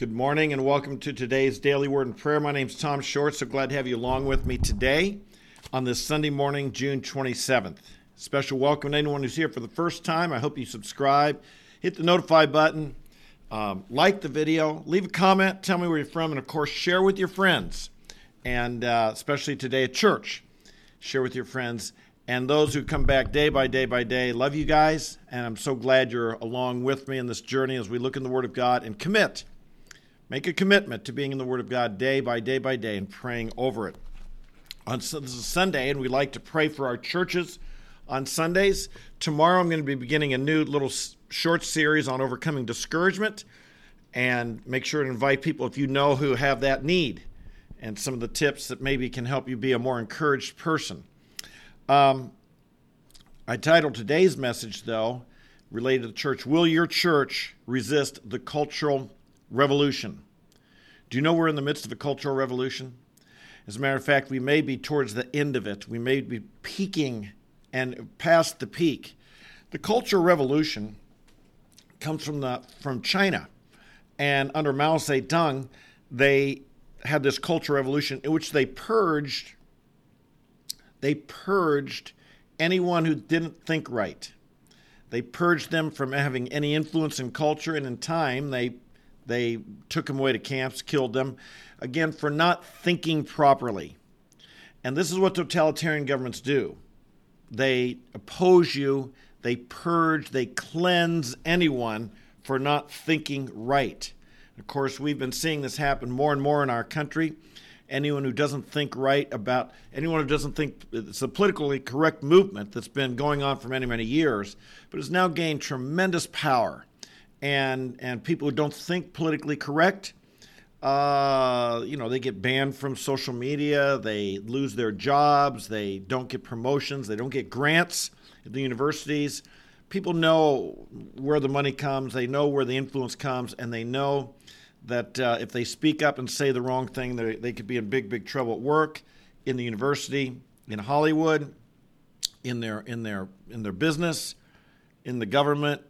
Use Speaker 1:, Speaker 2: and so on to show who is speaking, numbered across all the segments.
Speaker 1: Good morning and welcome to today's Daily Word and Prayer. My name is Tom Short, so glad to have you along with me today on this Sunday morning, June 27th. Special welcome to anyone who's here for the first time. I hope you subscribe, hit the notify button, um, like the video, leave a comment, tell me where you're from, and of course, share with your friends, and uh, especially today at church. Share with your friends and those who come back day by day by day. Love you guys, and I'm so glad you're along with me in this journey as we look in the Word of God and commit Make a commitment to being in the Word of God day by day by day and praying over it. On this is Sunday, and we like to pray for our churches on Sundays. Tomorrow, I'm going to be beginning a new little short series on overcoming discouragement, and make sure to invite people if you know who have that need, and some of the tips that maybe can help you be a more encouraged person. Um, I titled today's message, though, related to the church Will your church resist the cultural revolution. Do you know we're in the midst of a cultural revolution? As a matter of fact, we may be towards the end of it. We may be peaking and past the peak. The cultural revolution comes from the from China, and under Mao Zedong, they had this cultural revolution in which they purged they purged anyone who didn't think right. They purged them from having any influence in culture, and in time, they they took them away to camps, killed them, again, for not thinking properly. And this is what totalitarian governments do they oppose you, they purge, they cleanse anyone for not thinking right. Of course, we've been seeing this happen more and more in our country. Anyone who doesn't think right about anyone who doesn't think it's a politically correct movement that's been going on for many, many years, but has now gained tremendous power and and people who don't think politically correct, uh, you know, they get banned from social media. They lose their jobs. They don't get promotions. They don't get grants at the universities. People know where the money comes. They know where the influence comes, and they know that uh, if they speak up and say the wrong thing, they, they could be in big, big trouble at work, in the university, in Hollywood, in their in their in their business, in the government,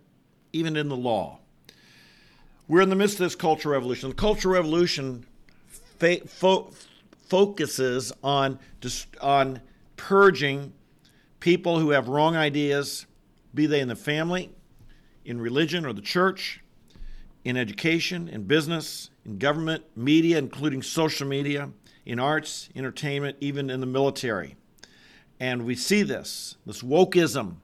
Speaker 1: even in the law. We're in the midst of this cultural revolution. The cultural revolution fa- fo- focuses on dis- on purging people who have wrong ideas, be they in the family, in religion or the church, in education, in business, in government, media, including social media, in arts, entertainment, even in the military. And we see this, this wokeism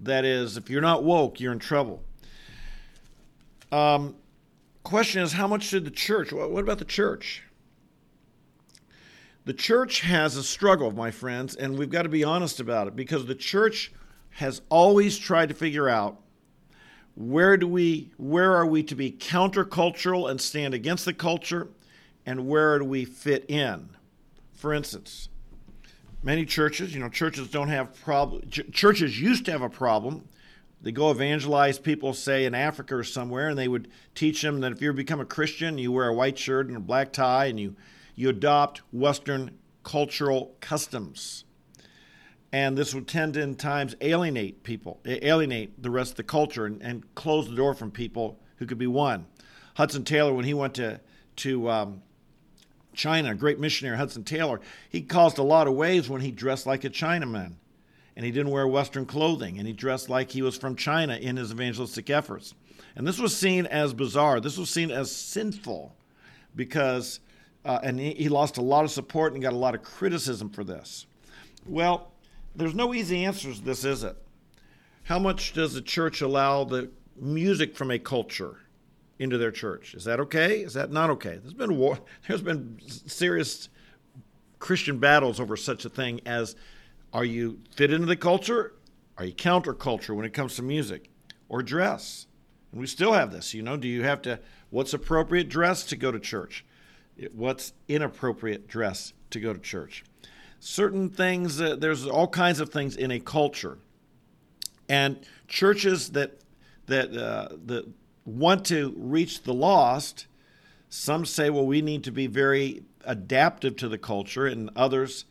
Speaker 1: that is, if you're not woke, you're in trouble. Um, question is how much should the church, what about the church? The church has a struggle, my friends, and we've got to be honest about it because the church has always tried to figure out where do we where are we to be countercultural and stand against the culture and where do we fit in? For instance, many churches, you know, churches don't have problem churches used to have a problem they go evangelize people, say in Africa or somewhere, and they would teach them that if you become a Christian, you wear a white shirt and a black tie, and you you adopt Western cultural customs. And this would tend to, in times, alienate people, alienate the rest of the culture, and, and close the door from people who could be won. Hudson Taylor, when he went to to um, China, great missionary Hudson Taylor, he caused a lot of waves when he dressed like a Chinaman and he didn't wear Western clothing, and he dressed like he was from China in his evangelistic efforts. And this was seen as bizarre. This was seen as sinful because, uh, and he, he lost a lot of support and got a lot of criticism for this. Well, there's no easy answers to this, is it? How much does the church allow the music from a culture into their church? Is that okay? Is that not okay? There's been war. There's been serious Christian battles over such a thing as are you fit into the culture? Are you counterculture when it comes to music or dress? And we still have this. You know, do you have to, what's appropriate dress to go to church? What's inappropriate dress to go to church? Certain things, uh, there's all kinds of things in a culture. And churches that, that, uh, that want to reach the lost, some say, well, we need to be very adaptive to the culture, and others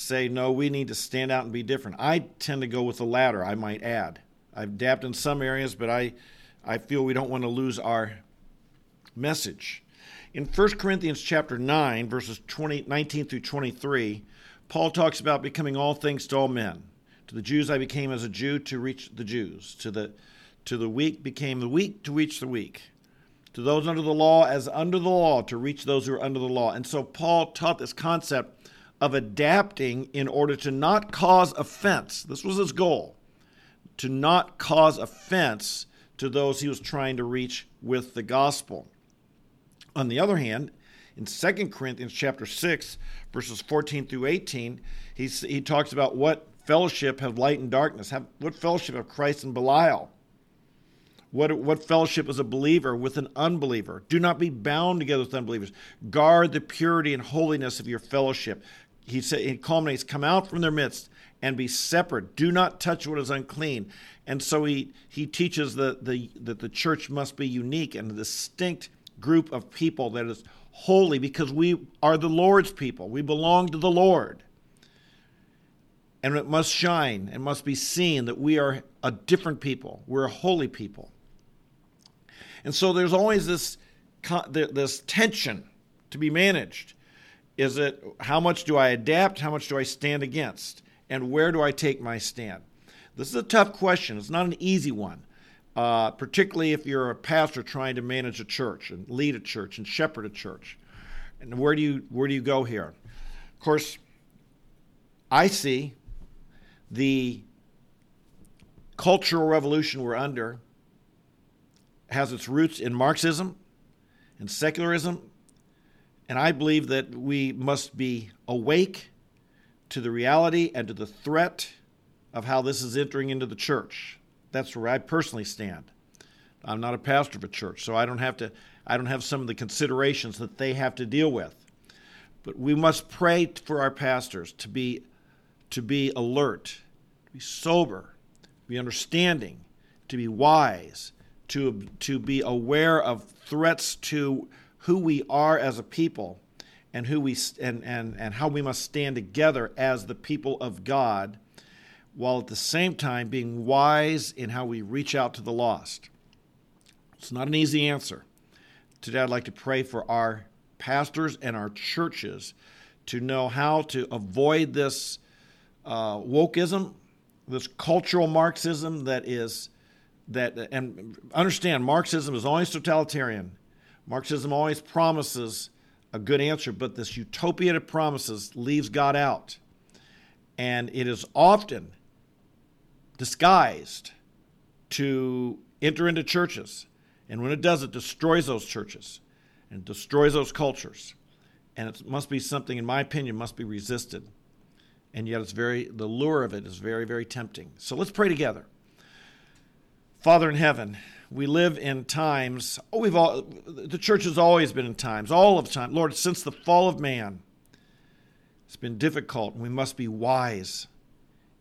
Speaker 1: say, no, we need to stand out and be different. I tend to go with the latter, I might add. I've adapted in some areas, but I, I feel we don't want to lose our message. In 1 Corinthians chapter 9, verses 20, 19 through 23, Paul talks about becoming all things to all men. To the Jews I became as a Jew to reach the Jews. To the to the weak became the weak to reach the weak. To those under the law as under the law to reach those who are under the law. And so Paul taught this concept of adapting in order to not cause offense. This was his goal. To not cause offense to those he was trying to reach with the gospel. On the other hand, in 2 Corinthians chapter 6, verses 14 through 18, he's, he talks about what fellowship have light and darkness, have, what fellowship have Christ and Belial. What, what fellowship is a believer with an unbeliever? Do not be bound together with unbelievers. Guard the purity and holiness of your fellowship. He said it culminates, come out from their midst and be separate. Do not touch what is unclean. And so he, he teaches that the, that the church must be unique and a distinct group of people that is holy because we are the Lord's people. We belong to the Lord. And it must shine and must be seen that we are a different people. We're a holy people. And so there's always this, this tension to be managed. Is it how much do I adapt? How much do I stand against? And where do I take my stand? This is a tough question. It's not an easy one uh, particularly if you're a pastor trying to manage a church and lead a church and shepherd a church. And where do you where do you go here? Of course, I see the cultural revolution we're under has its roots in Marxism and secularism, and I believe that we must be awake to the reality and to the threat of how this is entering into the church. That's where I personally stand. I'm not a pastor of a church, so I don't have to I don't have some of the considerations that they have to deal with. But we must pray for our pastors to be to be alert, to be sober, to be understanding, to be wise, to to be aware of threats to who we are as a people and who we and, and, and how we must stand together as the people of God while at the same time being wise in how we reach out to the lost. It's not an easy answer. Today, I'd like to pray for our pastors and our churches to know how to avoid this uh, wokeism, this cultural Marxism that is that, and understand Marxism is always totalitarian. Marxism always promises a good answer, but this utopia it promises leaves God out. And it is often disguised to enter into churches. And when it does, it destroys those churches and destroys those cultures. And it must be something, in my opinion, must be resisted. And yet it's very the lure of it is very, very tempting. So let's pray together. Father in heaven, we live in times, oh, we've all the church has always been in times, all of time. Lord, since the fall of man, it's been difficult, we must be wise,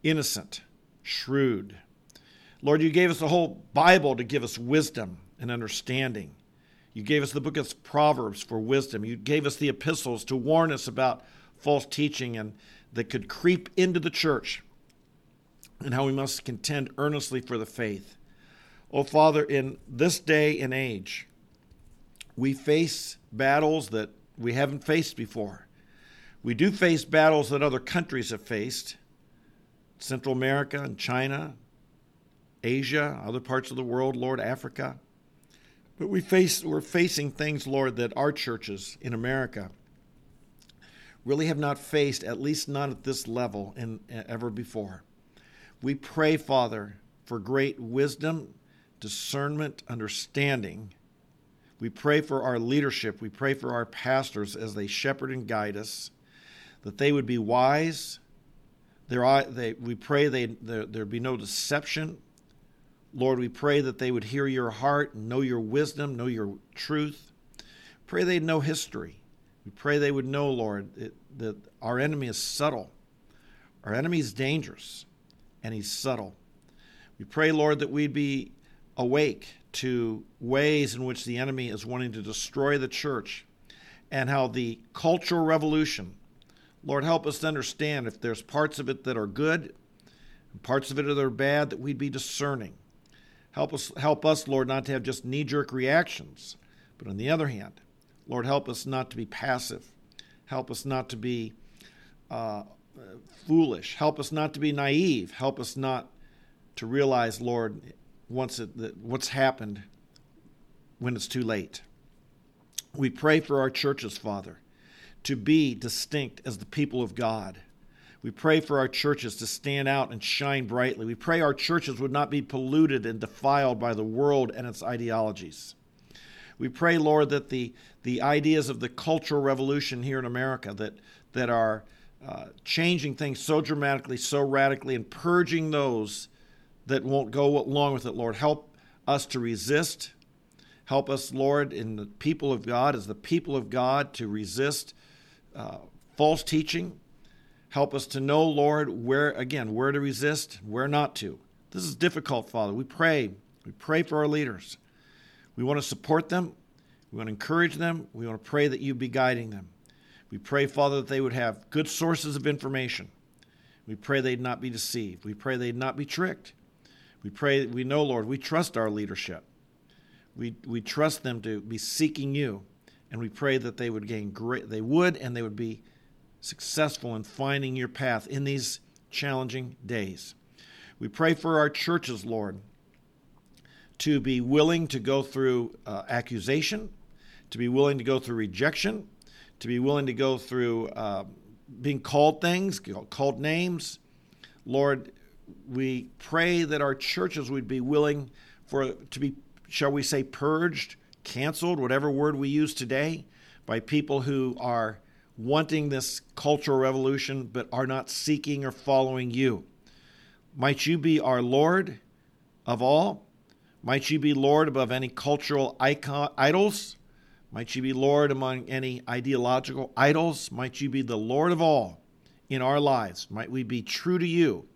Speaker 1: innocent, shrewd. Lord, you gave us the whole Bible to give us wisdom and understanding. You gave us the book of Proverbs for wisdom. You gave us the epistles to warn us about false teaching and that could creep into the church and how we must contend earnestly for the faith. Oh, Father, in this day and age, we face battles that we haven't faced before. We do face battles that other countries have faced, Central America and China, Asia, other parts of the world, Lord, Africa. But we face, we're facing things, Lord, that our churches in America really have not faced, at least not at this level in, ever before. We pray, Father, for great wisdom, discernment, understanding. We pray for our leadership. We pray for our pastors as they shepherd and guide us, that they would be wise, there, they, we pray they, there, there be no deception. Lord, we pray that they would hear your heart, know your wisdom, know your truth. Pray they'd know history. We pray they would know, Lord, it, that our enemy is subtle. Our enemy is dangerous, and he's subtle. We pray, Lord, that we'd be awake to ways in which the enemy is wanting to destroy the church and how the cultural revolution Lord, help us to understand if there's parts of it that are good and parts of it that are bad, that we'd be discerning. Help us, help us, Lord, not to have just knee jerk reactions, but on the other hand, Lord, help us not to be passive. Help us not to be uh, foolish. Help us not to be naive. Help us not to realize, Lord, once it, that what's happened when it's too late. We pray for our churches, Father, to be distinct as the people of God. We pray for our churches to stand out and shine brightly. We pray our churches would not be polluted and defiled by the world and its ideologies. We pray, Lord, that the, the ideas of the cultural revolution here in America that, that are uh, changing things so dramatically, so radically, and purging those that won't go along with it, Lord, help us to resist. Help us, Lord, in the people of God, as the people of God, to resist uh, false teaching. Help us to know, Lord, where, again, where to resist, where not to. This is difficult, Father. We pray. We pray for our leaders. We want to support them. We want to encourage them. We want to pray that you be guiding them. We pray, Father, that they would have good sources of information. We pray they'd not be deceived. We pray they'd not be tricked. We pray, we know, Lord, we trust our leadership. We, we trust them to be seeking you. And we pray that they would gain great, they would, and they would be successful in finding your path in these challenging days. We pray for our churches, Lord, to be willing to go through uh, accusation, to be willing to go through rejection, to be willing to go through uh, being called things, called names. Lord, we pray that our churches would be willing for to be, shall we say, purged, canceled, whatever word we use today, by people who are wanting this cultural revolution but are not seeking or following you. Might you be our Lord of all? Might you be Lord above any cultural icon, idols? Might you be Lord among any ideological idols? Might you be the Lord of all in our lives? Might we be true to you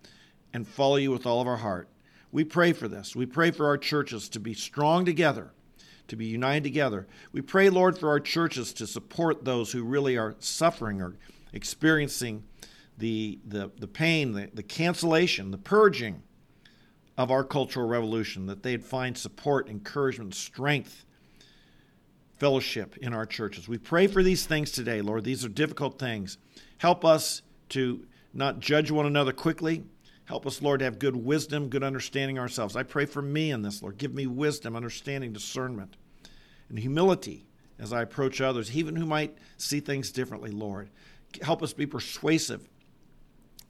Speaker 1: and follow you with all of our heart? We pray for this. We pray for our churches to be strong together, to be united together. We pray, Lord, for our churches to support those who really are suffering or experiencing the, the, the pain, the, the cancellation, the purging of our cultural revolution, that they'd find support, encouragement, strength fellowship in our churches. We pray for these things today, Lord. These are difficult things. Help us to not judge one another quickly. Help us, Lord, to have good wisdom, good understanding ourselves. I pray for me in this, Lord. Give me wisdom, understanding, discernment, and humility as I approach others, even who might see things differently, Lord. Help us be persuasive,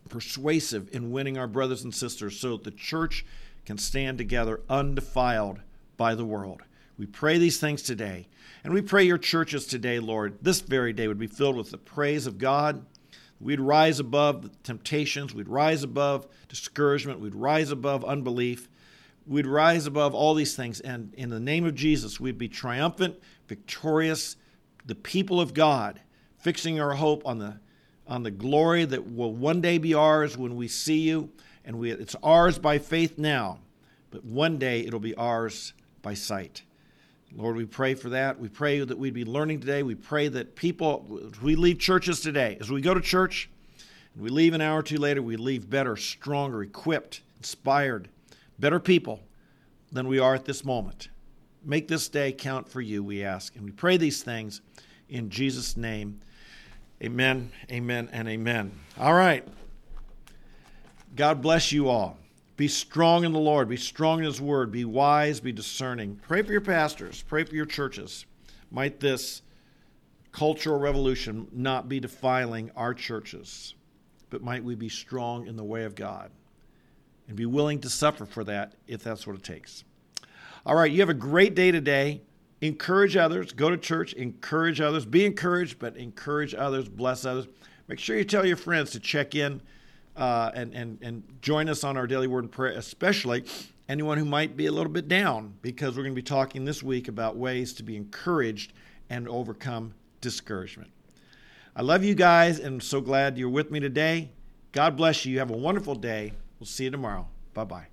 Speaker 1: persuasive in winning our brothers and sisters so that the church can stand together undefiled by the world. We pray these things today. And we pray your churches today, Lord, this very day would be filled with the praise of God. We'd rise above temptations. We'd rise above discouragement. We'd rise above unbelief. We'd rise above all these things. And in the name of Jesus, we'd be triumphant, victorious, the people of God, fixing our hope on the, on the glory that will one day be ours when we see you. And we, it's ours by faith now, but one day it'll be ours by sight. Lord, we pray for that. We pray that we'd be learning today. We pray that people, we leave churches today, as we go to church, and we leave an hour or two later, we leave better, stronger, equipped, inspired, better people than we are at this moment. Make this day count for you, we ask. And we pray these things in Jesus' name. Amen, amen, and amen. All right. God bless you all. Be strong in the Lord. Be strong in His word. Be wise. Be discerning. Pray for your pastors. Pray for your churches. Might this cultural revolution not be defiling our churches, but might we be strong in the way of God and be willing to suffer for that if that's what it takes. All right, you have a great day today. Encourage others. Go to church. Encourage others. Be encouraged, but encourage others. Bless others. Make sure you tell your friends to check in uh, and, and, and join us on our daily word and prayer, especially anyone who might be a little bit down, because we're going to be talking this week about ways to be encouraged and overcome discouragement. I love you guys and I'm so glad you're with me today. God bless you. You have a wonderful day. We'll see you tomorrow. Bye bye.